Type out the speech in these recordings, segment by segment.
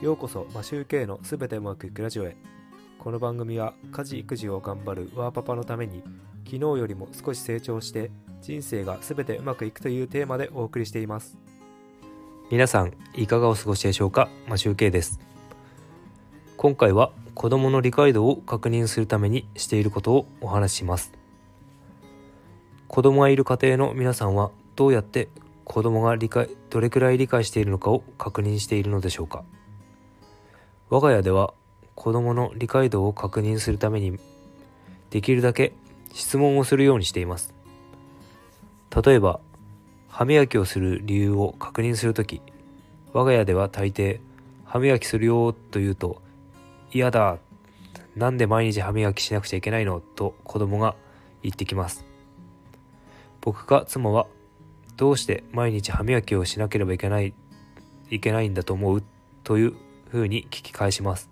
ようこそマシューケイのすべてうまくいくラジオへ。この番組は家事育児を頑張るワーパパのために昨日よりも少し成長して人生がすべてうまくいくというテーマでお送りしています。皆さんいかがお過ごしでしょうか？マシューケイです。今回は子供の理解度を確認するためにしていることをお話しします。子供がいる家庭の皆さんはどうやって子供が理解どれくらい理解しているのかを確認しているのでしょうか？我が家では子供の理解度を確認するためにできるだけ質問をするようにしています。例えば歯磨きをする理由を確認するとき我が家では大抵歯磨きするよと言うと嫌だなんで毎日歯磨きしなくちゃいけないの？と子供が言ってきます。僕か妻はどうして毎日歯磨きをしなければいけないいけないんだと思う？というふうに聞き返します。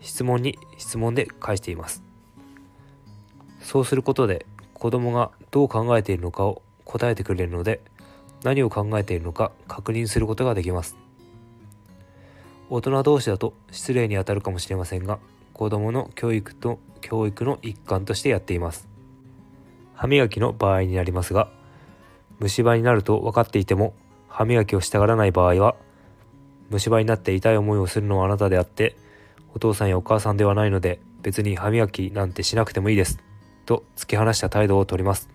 質問に質問で返しています。そうすることで子供がどう考えているのかを答えてくれるので何を考えているのか確認することができます。大人同士だと失礼にあたるかもしれませんが子供の教育と教育の一環としてやっています。歯磨きの場合になりますが虫歯になると分かっていても歯磨きをしたがらない場合は虫歯になって痛い思いをするのはあなたであってお父さんやお母さんではないので別に歯磨きなんてしなくてもいいですと突き放した態度をとります。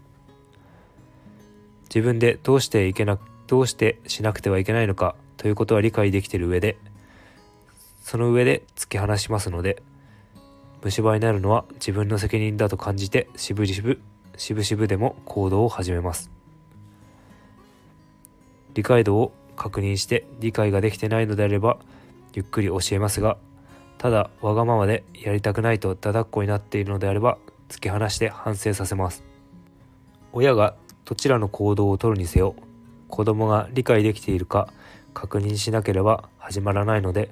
自分でどうしていけなどうしてしなくてはいけないのかということは理解できている上でその上で突き放しますので虫歯になるのは自分の責任だと感じてしぶしぶしぶしぶでも行動を始めます。理解度を確認して理解ができてないのであればゆっくり教えますがただわがままでやりたくないとだだっこになっているのであれば突き放して反省させます。親がどちらの行動をとるにせよ子供が理解できているか確認しなければ始まらないので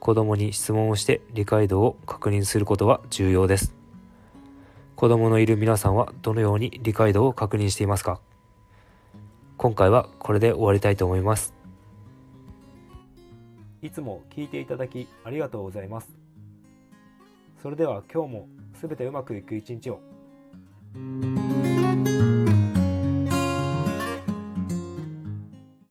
子供に質問をして理解度を確認することは重要です。子供のいる皆さんはどのように理解度を確認していますか？今回はこれで終わりたいと思います。いつも聞いていただきありがとうございます。それでは今日もすべてうまくいく一日を。